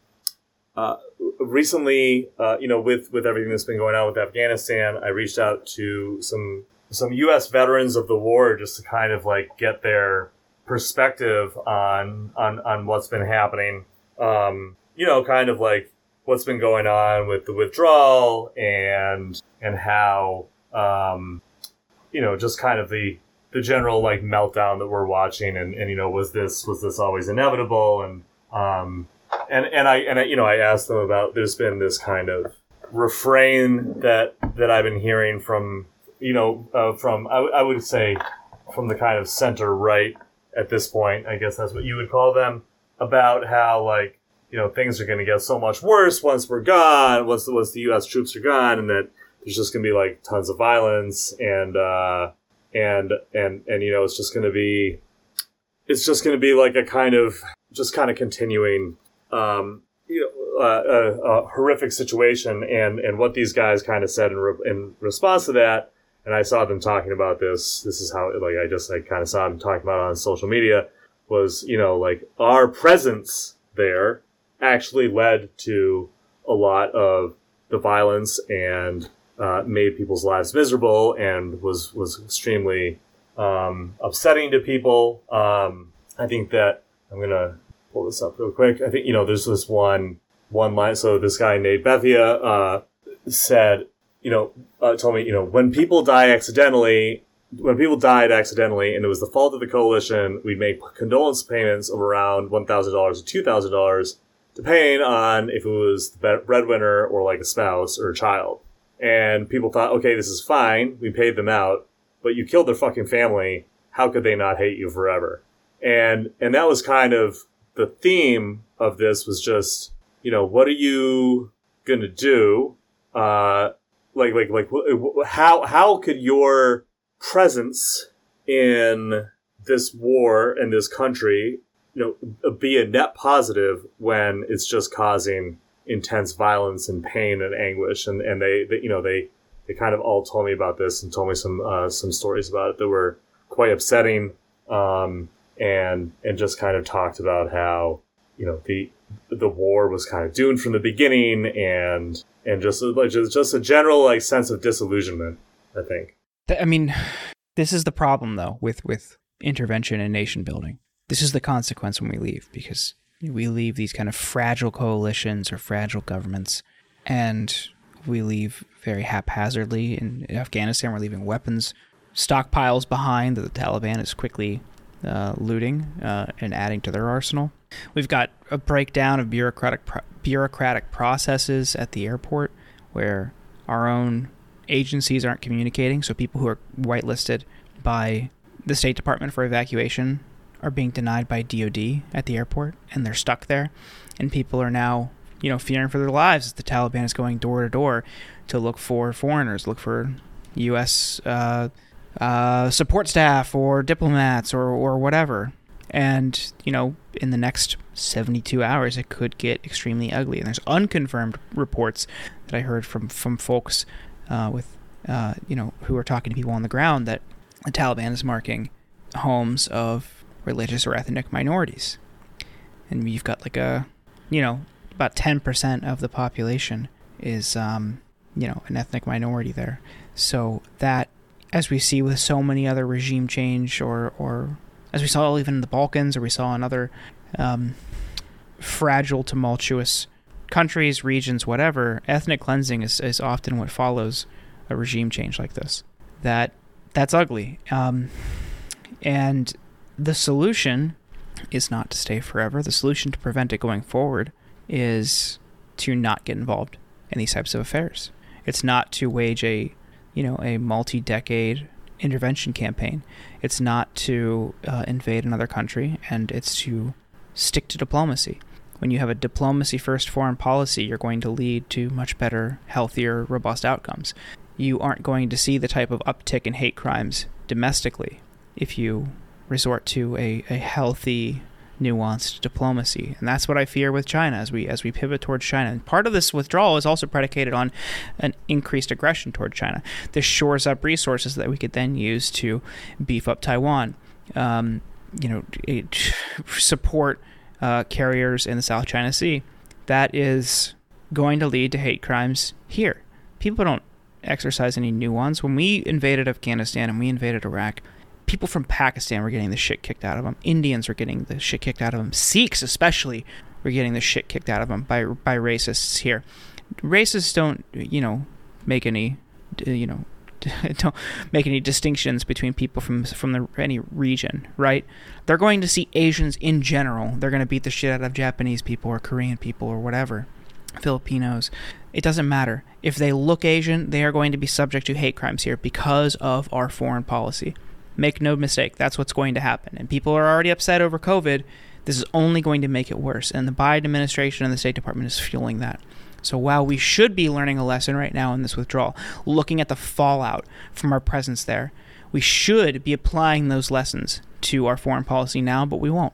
C: uh, recently, uh, you know, with with everything that's been going on with Afghanistan, I reached out to some some U.S. veterans of the war just to kind of like get their perspective on on on what's been happening. Um, you know, kind of like what's been going on with the withdrawal and and how um, you know just kind of the the general like meltdown that we're watching and, and you know was this was this always inevitable and um and and I and I, you know I asked them about there's been this kind of refrain that that I've been hearing from you know uh, from I, I would say from the kind of center right at this point I guess that's what you would call them about how like you know things are going to get so much worse once we're gone, once the once the U.S. troops are gone, and that there's just to be like tons of violence and uh, and and and you know it's just to be it's just to be like a kind of just kind of continuing um, you know, uh, a, a, horrific situation. And and what these guys kind of said in, re- in response to that and I saw them talking about this this is how like I just I kind of saw them talking about it on social media was you know like our presence there actually led to a lot of the violence and uh, made people's lives miserable and was was extremely um, upsetting to people. Um, I think that I'm gonna pull this up real quick. I think you know there's this one one line. So this guy Nate Bethea uh, said, you know, uh, told me, you know, when people die accidentally, when people died accidentally and it was the fault of the coalition, we'd make condolence payments of around one thousand dollars to two thousand dollars, depending on if it was the breadwinner or like a spouse or a child and people thought, okay, this is fine. We paid them out, but you killed their fucking family. How could they not hate you forever? And and that was kind of the theme of this was just, you know, what are you gonna do? Uh, like like like how how could your presence in this war in this country, you know, be a net positive when it's just causing intense violence and pain and anguish and and they, they you know they they kind of all told me about this and told me some uh, some stories about it that were quite upsetting um, and and just kind of talked about how you know the the war was kind of doomed from the beginning and and just like just, just a general like sense of disillusionment i think.
B: I mean this is the problem though with with intervention and nation building. This is the consequence when we leave because we leave these kind of fragile coalitions or fragile governments, and we leave very haphazardly. In Afghanistan, we're leaving weapons stockpiles behind that the Taliban is quickly uh, looting uh, and adding to their arsenal. We've got a breakdown of bureaucratic pro- bureaucratic processes at the airport, where our own agencies aren't communicating. So people who are whitelisted by the State Department for evacuation are being denied by DoD at the airport, and they're stuck there. And people are now, you know, fearing for their lives as the Taliban is going door to door to look for foreigners, look for U.S. Uh, uh, support staff or diplomats or, or whatever. And, you know, in the next 72 hours, it could get extremely ugly. And there's unconfirmed reports that I heard from, from folks uh, with, uh, you know, who are talking to people on the ground that the Taliban is marking homes of religious or ethnic minorities. And you've got like a, you know, about 10% of the population is, um, you know, an ethnic minority there. So that, as we see with so many other regime change, or, or as we saw even in the Balkans, or we saw in other um, fragile, tumultuous countries, regions, whatever, ethnic cleansing is, is often what follows a regime change like this. That that's ugly. Um, and the solution is not to stay forever. The solution to prevent it going forward is to not get involved in these types of affairs. It's not to wage a, you know, a multi-decade intervention campaign. It's not to uh, invade another country, and it's to stick to diplomacy. When you have a diplomacy first foreign policy, you're going to lead to much better, healthier, robust outcomes. You aren't going to see the type of uptick in hate crimes domestically if you resort to a, a healthy nuanced diplomacy. And that's what i fear with china as we as we pivot towards china. And part of this withdrawal is also predicated on an increased aggression toward china. This shores up resources that we could then use to beef up taiwan. Um, you know support uh, carriers in the south china sea. That is going to lead to hate crimes here. People don't exercise any nuance. When we invaded afghanistan and we invaded iraq people from Pakistan were getting the shit kicked out of them. Indians were getting the shit kicked out of them. Sikhs, especially, were getting the shit kicked out of them by by racists here. Racists don't, you know, make any, you know, don't make any distinctions between people from from the, any region, right? They're going to see Asians in general. They're going to beat the shit out of Japanese people or Korean people or whatever, Filipinos. It doesn't matter. If they look Asian, they are going to be subject to hate crimes here because of our foreign policy. Make no mistake, that's what's going to happen. And people are already upset over COVID. This is only going to make it worse. And the Biden administration and the State Department is fueling that. So while we should be learning a lesson right now in this withdrawal, looking at the fallout from our presence there, we should be applying those lessons to our foreign policy now, but we won't.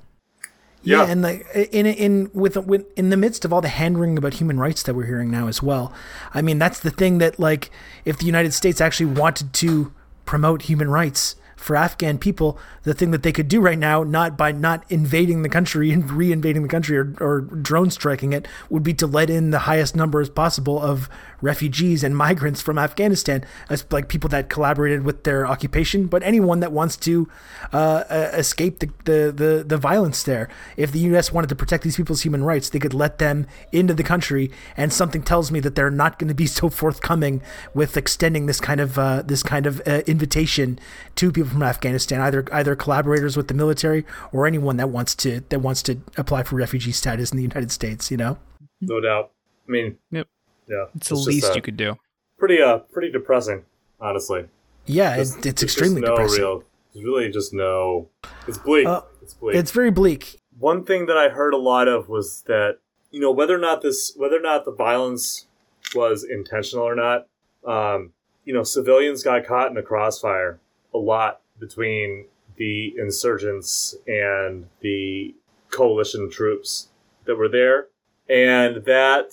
A: Yeah,
C: Yeah.
A: and like in in with, with in the midst of all the hand wringing about human rights that we're hearing now as well. I mean, that's the thing that like if the United States actually wanted to promote human rights for Afghan people, the thing that they could do right now, not by not invading the country and re-invading the country or, or drone striking it, would be to let in the highest numbers possible of refugees and migrants from Afghanistan, as like people that collaborated with their occupation, but anyone that wants to uh, uh, escape the, the, the, the violence there. If the U.S. wanted to protect these people's human rights, they could let them into the country. And something tells me that they're not going to be so forthcoming with extending this kind of uh, this kind of uh, invitation to people from Afghanistan, either either collaborators with the military or anyone that wants to that wants to apply for refugee status in the United States. You know.
C: no doubt. I mean,
B: Yep.
C: yeah,
B: It's the least
C: uh,
B: you could do.
C: Pretty, uh, pretty depressing, honestly.
A: Yeah,
C: Just-
A: it, it's extremely
C: no
A: depressing.
C: Real, there's really just no. It's bleak.
A: Uh,
C: it's bleak.
A: It's very bleak.
C: one thing that I heard a lot of was that you know whether or not this whether or not the violence was intentional or not, um, you know, civilians got caught in the crossfire a lot between the insurgents and the coalition troops that were there, and that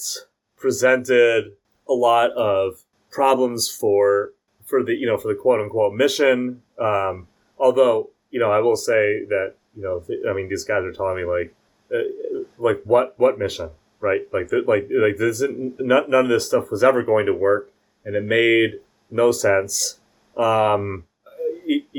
C: presented a lot of problems for for the you know for the quote unquote mission. Um, although you know, I will say that you know, I mean, these guys are telling me like, uh, like what what mission, right? Like, th- like, like this isn't none, of this stuff was ever going to work, and it made no sense. Um,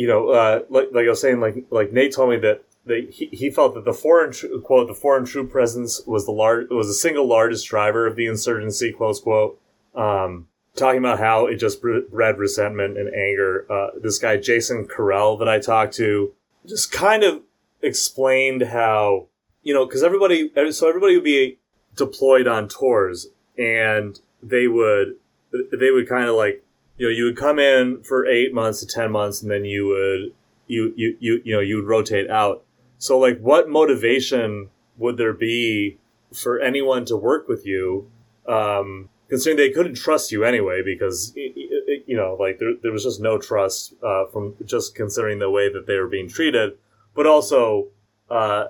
C: you know, uh, like, like I was saying, like, like Nate told me that. He, he felt that the foreign quote the foreign troop presence was the large was the single largest driver of the insurgency close quote um, talking about how it just bred resentment and anger. Uh, this guy Jason Carell that I talked to just kind of explained how you know because everybody so everybody would be deployed on tours and they would they would kind of like you know you would come in for eight months to ten months and then you would you you you you know you would rotate out. So like what motivation would there be for anyone to work with you um considering they couldn't trust you anyway because y- y- you know like there, there was just no trust uh, from just considering the way that they were being treated but also uh,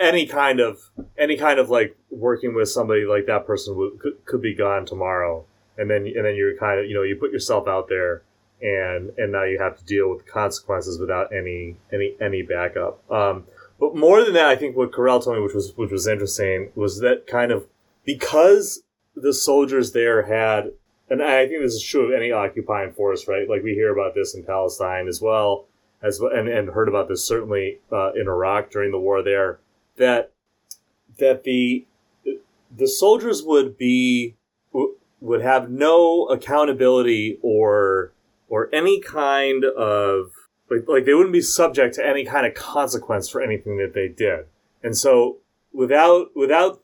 C: any kind of any kind of like working with somebody like that person would, could, could be gone tomorrow and then and then you're kind of you know you put yourself out there and and now you have to deal with the consequences without any any any backup um, but more than that i think what Carell told me which was which was interesting was that kind of because the soldiers there had and I think this is true of any occupying force, right? Like we hear about this in Palestine as well, as and, and heard about this certainly uh, in Iraq during the war there. That that the the soldiers would be would have no accountability or or any kind of like, like they wouldn't be subject to any kind of consequence for anything that they did. And so without without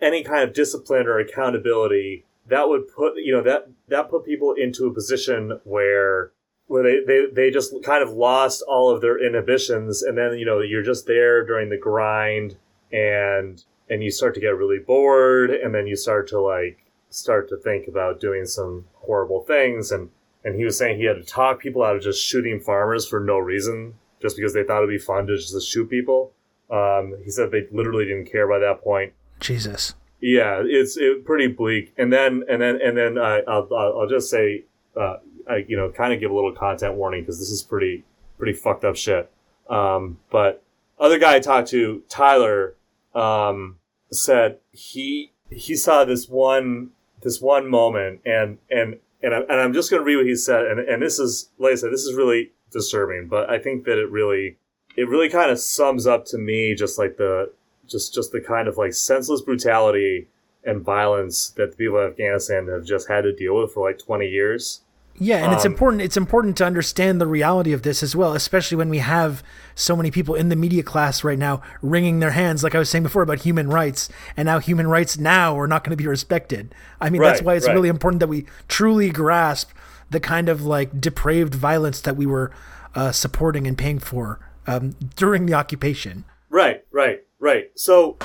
C: any kind of discipline or accountability, that would put you know that that put people into a position where where they, they, they just kind of lost all of their inhibitions and then you know you're just there during the grind and and you start to get really bored and then you start to like start to think about doing some horrible things and and he was saying he had to talk people out of just shooting farmers for no reason just because they thought it'd be fun to just shoot people um, he said they literally didn't care by that point
A: Jesus.
C: yeah, it's it, pretty bleak. And then and then and then uh, I'll I'll just say, uh, I, you know, kind of give a little content warning because this is pretty pretty fucked up shit. Um, but other guy I talked to, Tyler, um, said he he saw this one this one moment, and and and, I'm, and I'm just gonna read what he said, and and this is like I said, this is really disturbing, but I think that it really it really kind of sums up to me just like the just just the kind of like senseless brutality and violence that the people of Afghanistan have just had to deal with for like 20 years.
A: Yeah, and it's
C: Um,
A: important. It's important to understand the reality of this as well, especially when we have so many people in the media class right now wringing their hands, like I was saying before about human rights, and now human rights now are not going to be respected. I mean, that's why it's
C: right.
A: really important that we truly grasp the kind of like depraved violence that we were uh, supporting and paying for um, during the occupation.
C: Right. Right, right. So,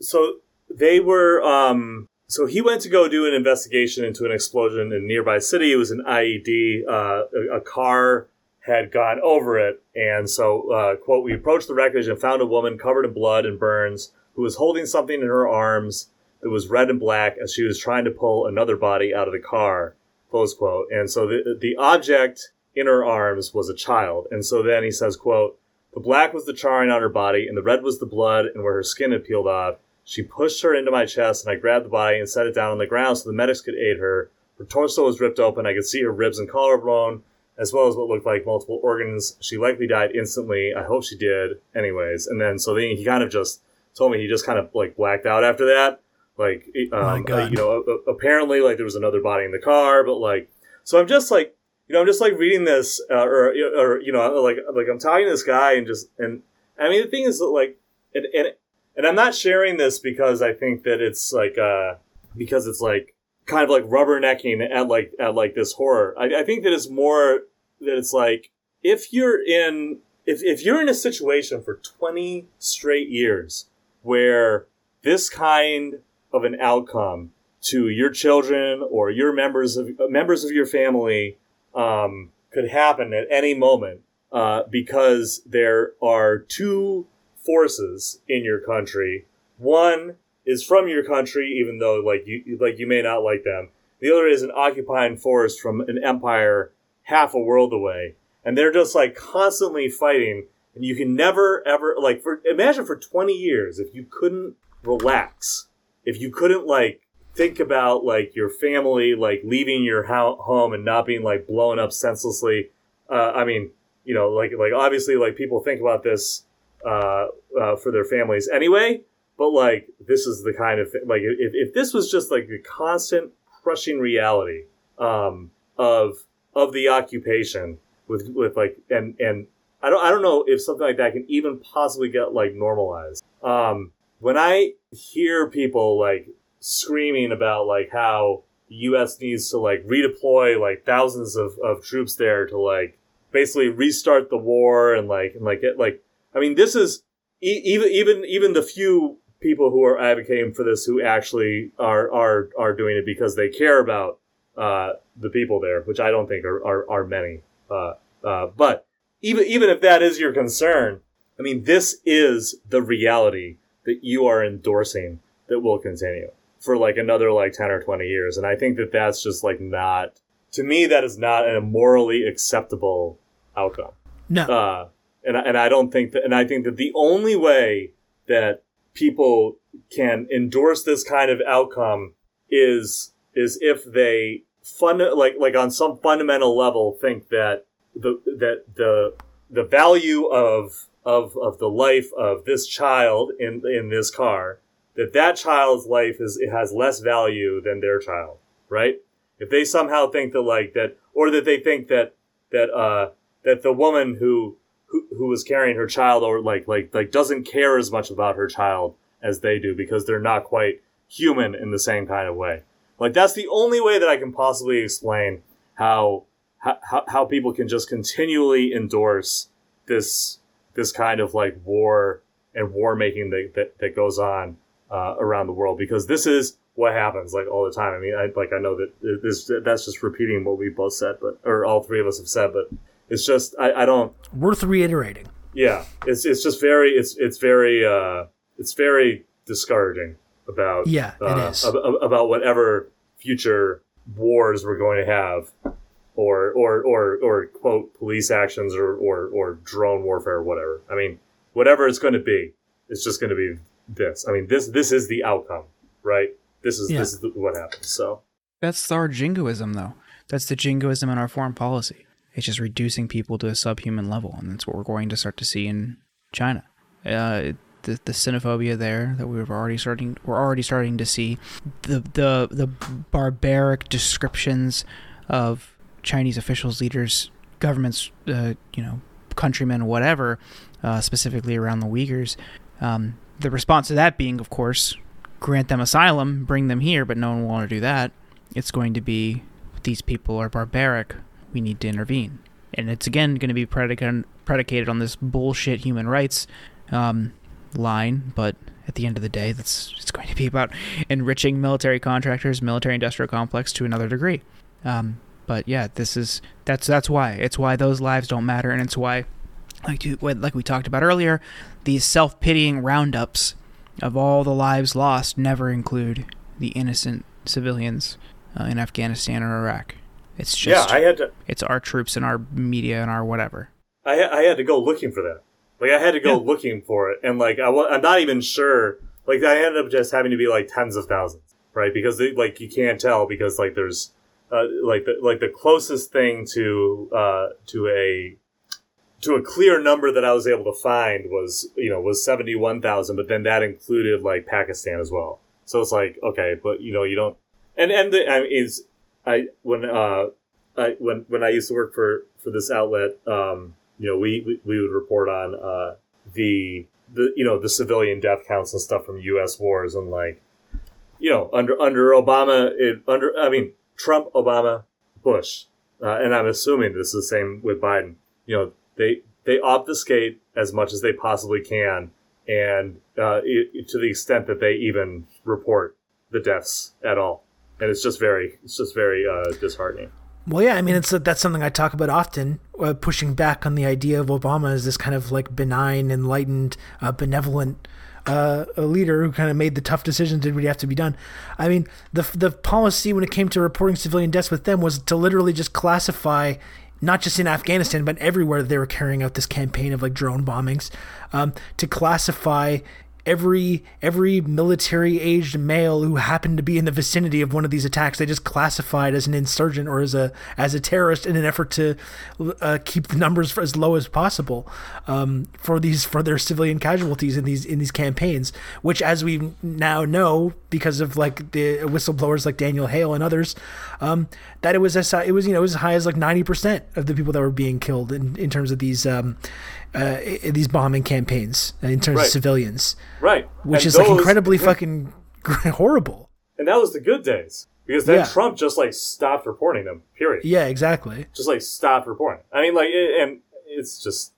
C: so they were. Um, so he went to go do an investigation into an explosion in a nearby city. It was an IED. Uh, a, a car had gone over it, and so uh, quote: We approached the wreckage and found a woman covered in blood and burns who was holding something in her arms that was red and black as she was trying to pull another body out of the car. Close quote. And so the the object in her arms was a child. And so then he says, quote, the black was the charring on her body, and the red was the blood and where her skin had peeled off. She pushed her into my chest, and I grabbed the body and set it down on the ground so the medics could aid her. Her torso was ripped open. I could see her ribs and collarbone, as well as what looked like multiple organs. She likely died instantly. I hope she did. Anyways, and then so then he kind of just told me he just kind of like blacked out after that. Like, um, uh, you know, apparently like there was another body in the car, but like, so I'm just like, you know, I'm just like reading this, uh, or, or, you know, like, like I'm talking to this guy and just, and I mean, the thing is that like, and, and, and I'm not sharing this because I think that it's like, uh, because it's like kind of like rubbernecking at like, at like this horror. I, I think that it's more that it's like, if you're in, if, if you're in a situation for 20 straight years where this kind of an outcome to your children or your members of members of your family um, could happen at any moment uh, because there are two forces in your country. One is from your country, even though like you like you may not like them. The other is an occupying force from an empire half a world away, and they're just like constantly fighting. And you can never ever like for imagine for twenty years if you couldn't relax if you couldn't like think about like your family like leaving your ho- home and not being like blown up senselessly uh, i mean you know like like obviously like people think about this uh, uh, for their families anyway but like this is the kind of thing like if, if this was just like the constant crushing reality um, of of the occupation with with like and and I don't I don't know if something like that can even possibly get like normalized. Um, when I hear people like screaming about like how the U.S. needs to like redeploy like thousands of, of troops there to like basically restart the war and like and like get like I mean this is e- even even even the few people who are advocating for this who actually are are are doing it because they care about uh, the people there, which I don't think are are, are many. Uh, uh, but even even if that is your concern, I mean this is the reality that you are endorsing that will continue for like another like 10 or 20 years. And i think that that's just like not to me that is not a morally acceptable outcome.
A: No.
C: Uh, and, and i don't think that and i think that the only way that people can endorse this kind of outcome is is if they fund like like on some fundamental level think that the that the the value of of of the life of this child in in this car that that child's life is it has less value than their child right? If they somehow think that like that or that they think that that uh that the woman who who, who was carrying her child or like like like doesn't care as much about her child as they do because they're not quite human in the same kind of way like that's the only way that i can possibly explain how how, how people can just continually endorse this this kind of like war and war making that, that, that goes on uh, around the world because this is what happens like all the time. I mean, I, like I know that this that's just repeating what we both said, but or all three of us have said, but it's just I, I don't
A: worth reiterating.
C: Yeah, it's it's just very it's it's very uh, it's very discouraging about
A: yeah
C: uh,
A: it is
C: ab- about whatever future wars we're going to have or or or or quote police actions or or or drone warfare or whatever. I mean, whatever it's going to be, it's just going to be this. I mean, this this is the outcome, right? This is yeah. this is the, what happens. So
B: that's our jingoism, though. That's the jingoism in our foreign policy. It's just reducing people to a subhuman level, and that's what we're going to start to see in China. Uh, the, the xenophobia there that we were already starting we're already starting to see the the the barbaric descriptions of Chinese officials, leaders, governments, uh, you know, countrymen, whatever, uh, specifically around the Uyghurs. Um, the response to that being, of course, grant them asylum, bring them here, but no one will want to do that. It's going to be these people are barbaric. We need to intervene, and it's again going to be predicated on this bullshit human rights. Um, line, but at the end of the day, that's it's going to be about enriching military contractors, military industrial complex to another degree. Um, but yeah, this is that's that's why it's why those lives don't matter, and it's why, like like we talked about earlier, these self pitying roundups of all the lives lost never include the innocent civilians uh, in Afghanistan or Iraq. It's just
C: yeah, I had to.
B: It's our troops and our media and our whatever.
C: I I had to go looking for that. Like I had to go yeah. looking for it, and like I I'm not even sure. Like I ended up just having to be like tens of thousands, right? Because they, like you can't tell because like there's uh, like the like the closest thing to uh, to a to a clear number that I was able to find was you know was seventy one thousand, but then that included like Pakistan as well. So it's like okay, but you know you don't and and the, I mean, is I when uh I when when I used to work for for this outlet um you know we we, we would report on uh the the you know the civilian death counts and stuff from U.S. wars and like you know under under Obama it under I mean Trump Obama Bush uh, and I'm assuming this is the same with Biden you know they they obfuscate as much as they possibly can and uh, it, to the extent that they even report the deaths at all and it's just very it's just very uh, disheartening.
A: Well, yeah, I mean, it's that's something I talk about often, uh, pushing back on the idea of Obama as this kind of like benign, enlightened, uh, benevolent uh, leader who kind of made the tough decisions did what have to be done. I mean, the the policy when it came to reporting civilian deaths with them was to literally just classify. Not just in Afghanistan, but everywhere they were carrying out this campaign of like drone bombings, um, to classify every every military aged male who happened to be in the vicinity of one of these attacks they just classified as an insurgent or as a as a terrorist in an effort to uh, keep the numbers as low as possible um, for these for their civilian casualties in these in these campaigns which as we now know because of like the whistleblowers like Daniel Hale and others um, that it was as it was you know as high as like 90% of the people that were being killed in, in terms of these um, uh, these bombing campaigns in terms
C: right.
A: of civilians.
C: Right.
A: Which and is those, like incredibly yeah. fucking horrible.
C: And that was the good days. Because then yeah. Trump just like stopped reporting them, period.
A: Yeah, exactly.
C: Just like stopped reporting. I mean, like, it, and it's just.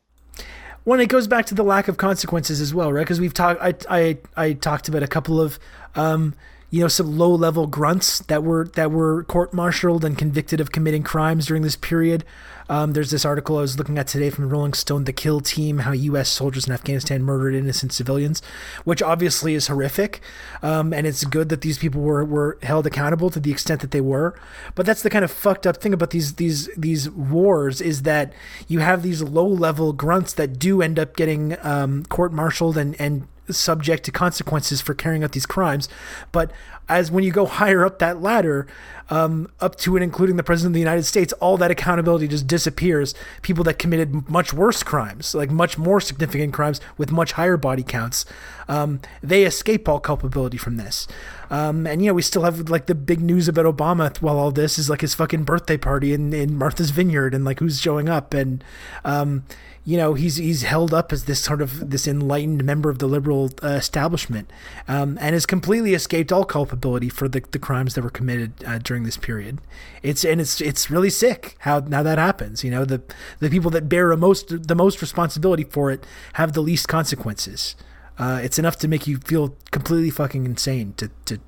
A: When it goes back to the lack of consequences as well, right? Because we've talked, I, I, I talked about a couple of, um, you know, some low level grunts that were that were court martialed and convicted of committing crimes during this period. Um, there's this article I was looking at today from Rolling Stone, The Kill Team, how U.S. soldiers in Afghanistan murdered innocent civilians, which obviously is horrific. Um, and it's good that these people were, were held accountable to the extent that they were. But that's the kind of fucked up thing about these these these wars is that you have these low level grunts that do end up getting um, court martialed and and subject to consequences for carrying out these crimes. But as when you go higher up that ladder, um, up to and including the president of the United States, all that accountability just disappears. People that committed much worse crimes, like much more significant crimes with much higher body counts, um, they escape all culpability from this. Um, and you know, we still have like the big news about Obama while all this is like his fucking birthday party in, in Martha's Vineyard and like who's showing up and um, you know he's he's held up as this sort of this enlightened member of the liberal uh, establishment um, and has completely escaped all culpability for the, the crimes that were committed uh, during this period. It's and it's it's really sick how now that happens you know the the people that bear most the most responsibility for it have the least consequences. Uh, it's enough to make you feel completely fucking insane to to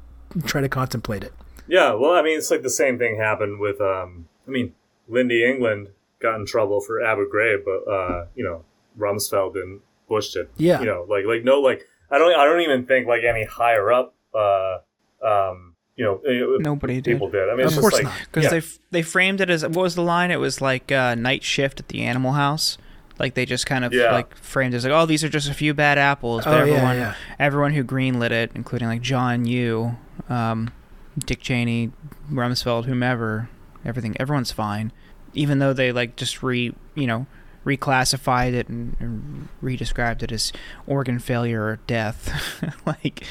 A: try to contemplate it.
C: Yeah well i mean it's like the same thing happened with um i mean Lynndie England got in trouble for Abu Ghraib, but uh, you know, Rumsfeld and Bush did.
A: Yeah.
C: You know, like like no like I don't I don't even think like any higher up uh um you know
B: eh, nobody
C: people
B: did.
C: did. I mean,
A: of
C: it's
A: course like,
C: not
B: because yeah. they they framed it as what was the line? It was like uh, night shift at the Animal House. Like they just kind of yeah. like framed it as like, oh, these are just a few bad apples. But
A: oh,
B: everyone,
A: yeah, yeah.
B: everyone who greenlit it, including like John Yoo, um, Dick Cheney, Rumsfeld, whomever, everything, everyone's fine even though they like just re you know reclassified it and, and redescribed it as organ failure or death like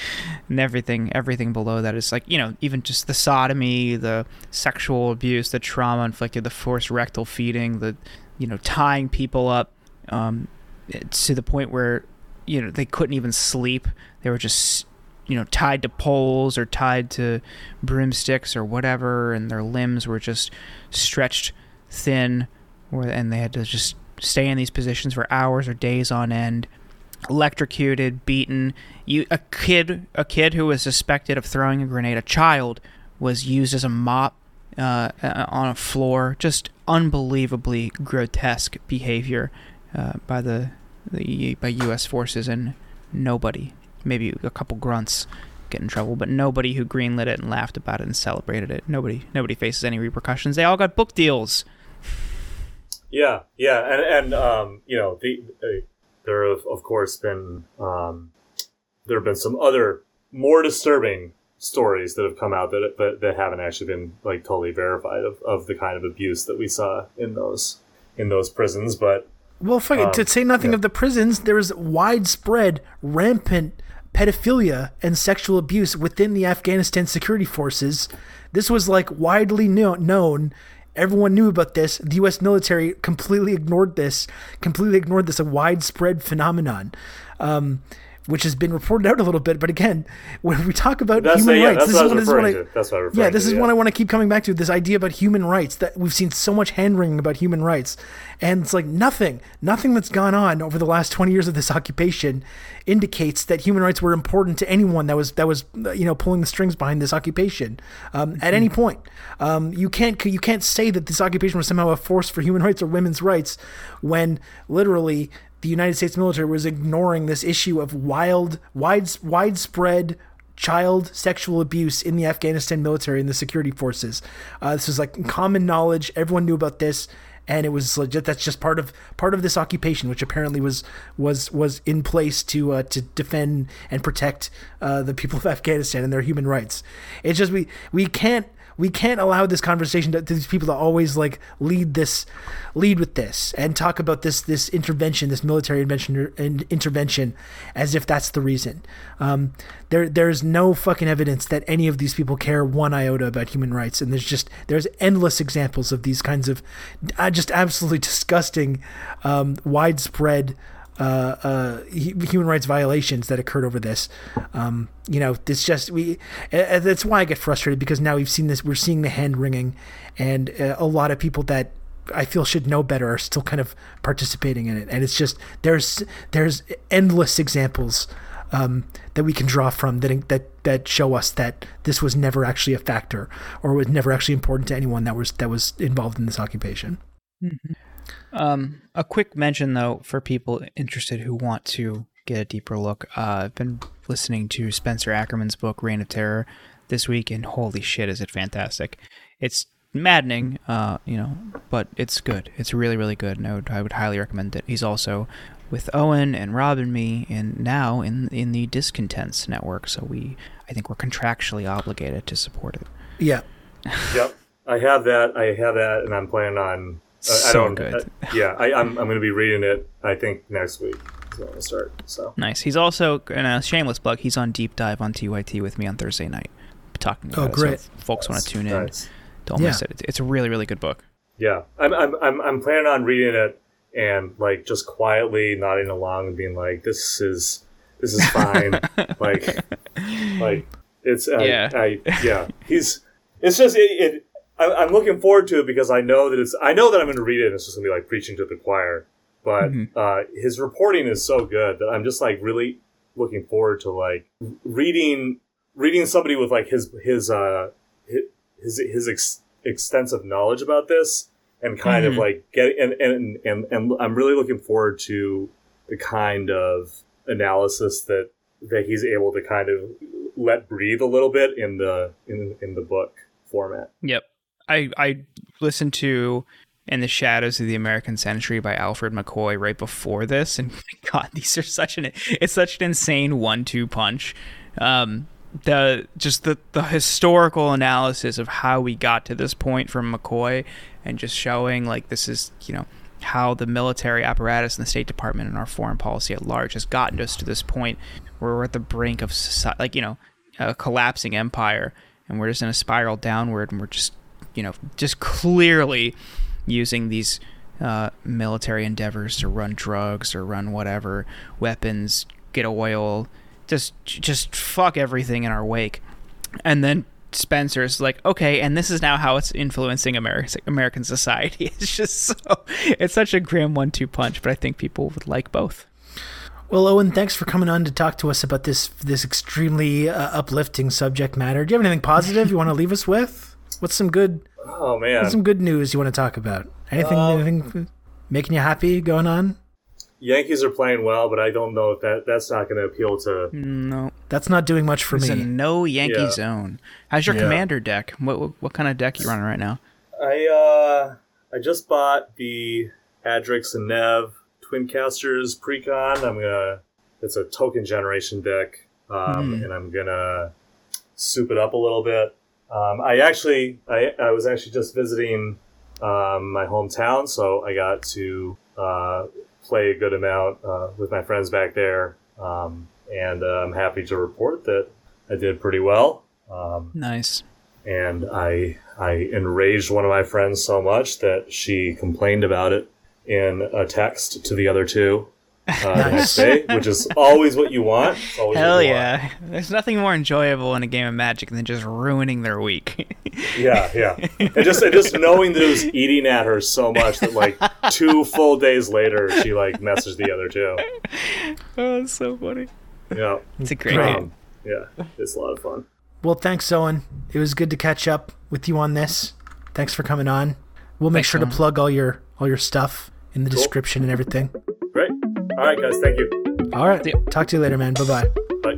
B: and everything everything below that is like you know even just the sodomy the sexual abuse the trauma inflicted the forced rectal feeding the you know tying people up um, to the point where you know they couldn't even sleep. They were just you know tied to poles or tied to broomsticks or whatever and their limbs were just stretched thin, and they had to just stay in these positions for hours or days on end. electrocuted, beaten. You a kid a kid who was suspected of throwing a grenade, a child, was used as a mop uh, uh on a floor. Just unbelievably grotesque behavior uh, by the, the by U.S. forces, and nobody, maybe a couple grunts, get in trouble, but nobody who greenlit it and laughed about it and celebrated it. Nobody nobody faces any repercussions. They all got book deals.
C: Yeah, yeah, and and um, you know the. Uh, there have of course been um, there have been some other more disturbing stories that have come out that, that that haven't actually been like totally verified of, of the kind of abuse that we saw in those in those prisons but
A: well fuck um, to say nothing yeah. of the prisons there is widespread rampant pedophilia and sexual abuse within the Afghanistan security forces this was like widely known Everyone knew about this. The U.S. military completely ignored this, completely ignored this, a widespread phenomenon. Um, which has been reported out a little bit. But again, when we talk about that's human yeah, rights, this is, what, this is I, that's what I yeah, this to, is yeah. what I want to keep coming back to. This idea about human rights that we've seen so much hand wringing about human rights, and it's like nothing, nothing that's gone on over the last twenty years of this occupation indicates that human rights were important to anyone that was that was you know pulling the strings behind this occupation um, at any point. Um, you can't you can't say that this occupation was somehow a force for human rights or women's rights when literally the United States military was ignoring this issue of wild, wide, widespread child sexual abuse in the Afghanistan military and the security forces. Uh, this was like common knowledge. Everyone knew about this, and it was legit. That's just part of part of this occupation, which apparently was was was in place to uh, to defend and protect uh, the people of Afghanistan and their human rights. It's just we we can't we can't allow this conversation to, to, these people to always like lead this lead with this and talk about this this intervention this military intervention intervention as if that's the reason. Um, there there's no fucking evidence that any of these people care one iota about human rights. And there's just there's endless examples of these kinds of uh, just absolutely disgusting um, widespread uh, uh, human rights violations that occurred over this. Um, you know, it's just we. That's why I get frustrated because now we've seen this. We're seeing the hand wringing, and uh, a lot of people that I feel should know better are still kind of participating in it. And it's just there's there's endless examples um, that we can draw from that that that show us that this was never actually a factor or was never actually important to anyone that was that was involved in this occupation.
B: Mm-hmm. Um, a quick mention though for people interested who want to get a deeper look. Uh, I've been listening to Spencer Ackerman's book Reign of Terror this week, and holy shit, is it fantastic! It's maddening, uh, you know, but it's good. It's really, really good, and I would, I would highly recommend it. He's also with Eoin and Rob and me, and now in in the Discontents network. So we, I think, we're contractually obligated to support it.
A: Yeah.
C: yep. I have that. I have that, and I'm planning on
B: so I don't, good. Uh,
C: yeah, I, am I'm, I'm going to be reading it. I think next week. is when I start. So
B: nice. He's also in a shameless plug. He's on deep dive on TYT with me on Thursday night, talking about oh, great. it. So folks want to tune in. Nice. Don't yeah. miss it. It's a really really good book.
C: Yeah, I'm I'm I'm, I'm planning on reading it and like just quietly nodding along and being like, "This is this is fine." like like it's uh, yeah I, yeah. He's it's just it, it I'm looking forward to it because I know that it's. I know that I'm going to read it. and It's just going to be like preaching to the choir. But mm-hmm. uh, his reporting is so good that I'm just like really looking forward to like reading reading somebody with like his his uh his his ex- extensive knowledge about this and kind mm-hmm. of like get and, and and and I'm really looking forward to the kind of analysis that that he's able to kind of let breathe a little bit in the in in the book format.
B: Yep. I I listened to in the Shadows of the American Century by Alfred McCoy right before this, and God, these are such an it's such an insane one-two punch. Um, the just the the historical analysis of how we got to this point from McCoy, and just showing like this is you know how the military apparatus and the State Department and our foreign policy at large has gotten us to this point where we're at the brink of society, like you know a collapsing empire, and we're just in a spiral downward, and we're just you know, just clearly using these uh, military endeavors to run drugs or run whatever weapons, get oil, just just fuck everything in our wake. And then Spencer's like, okay, and this is now how it's influencing American American society. It's just so it's such a grim one-two punch, but I think people would like both.
A: Well, Eoin, thanks for coming on to talk to us about this this extremely uh, uplifting subject matter. Do you have anything positive you want to leave us with? What's some good?
C: Oh man,
A: what's some good news you want to talk about? Anything, um, anything making you happy going on?
C: Yankees are playing well, but I don't know if that that's not going to appeal to.
B: No,
A: that's not doing much for
B: it's
A: me.
B: A no Yankee yeah. zone. How's your yeah. commander deck? What, what, what kind of deck you running right now?
C: I uh I just bought the Adrix and Nev Twincasters Precon. I'm gonna. It's a token generation deck, um, mm. and I'm gonna soup it up a little bit. Um, I actually, I, I was actually just visiting um, my hometown, so I got to uh, play a good amount uh, with my friends back there, um, and uh, I'm happy to report that I did pretty well. Um,
B: nice.
C: And I I enraged one of my friends so much that she complained about it in a text to the other two uh, the next day, which is always what you want.
B: Hell yeah! Want. There's nothing more enjoyable in a game of Magic than just ruining their week.
C: yeah, yeah, and just and just knowing that it was eating at her so much that like two full days later, she like messaged the other two.
B: Oh, it's so funny.
C: Yeah,
B: it's a great um,
C: game. Yeah, it's a lot of fun.
A: Well, thanks, Eoin. It was good to catch up with you on this. Thanks for coming on. We'll make thanks, sure Eoin. to plug all your all your stuff in the cool. description and everything.
C: Great. All right, guys. Thank you.
A: All right. Talk to you later, man. Bye bye.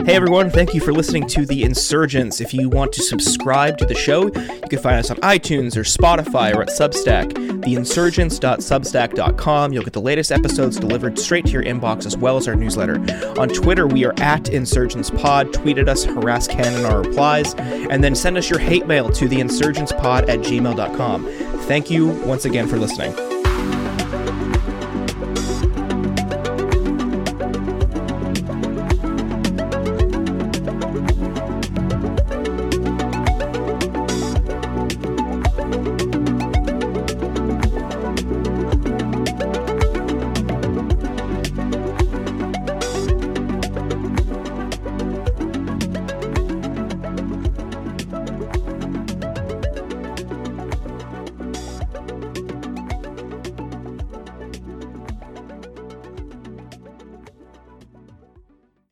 D: Hey everyone, thank you for listening to The Insurgents. If you want to subscribe to the show, you can find us on iTunes or Spotify or at Substack, theinsurgents.substack.com. You'll get the latest episodes delivered straight to your inbox as well as our newsletter. On Twitter, we are at InsurgentsPod. Tweet at us, harass Ken in our replies, and then send us your hate mail to theinsurgentspod at gmail.com. Thank you once again for listening.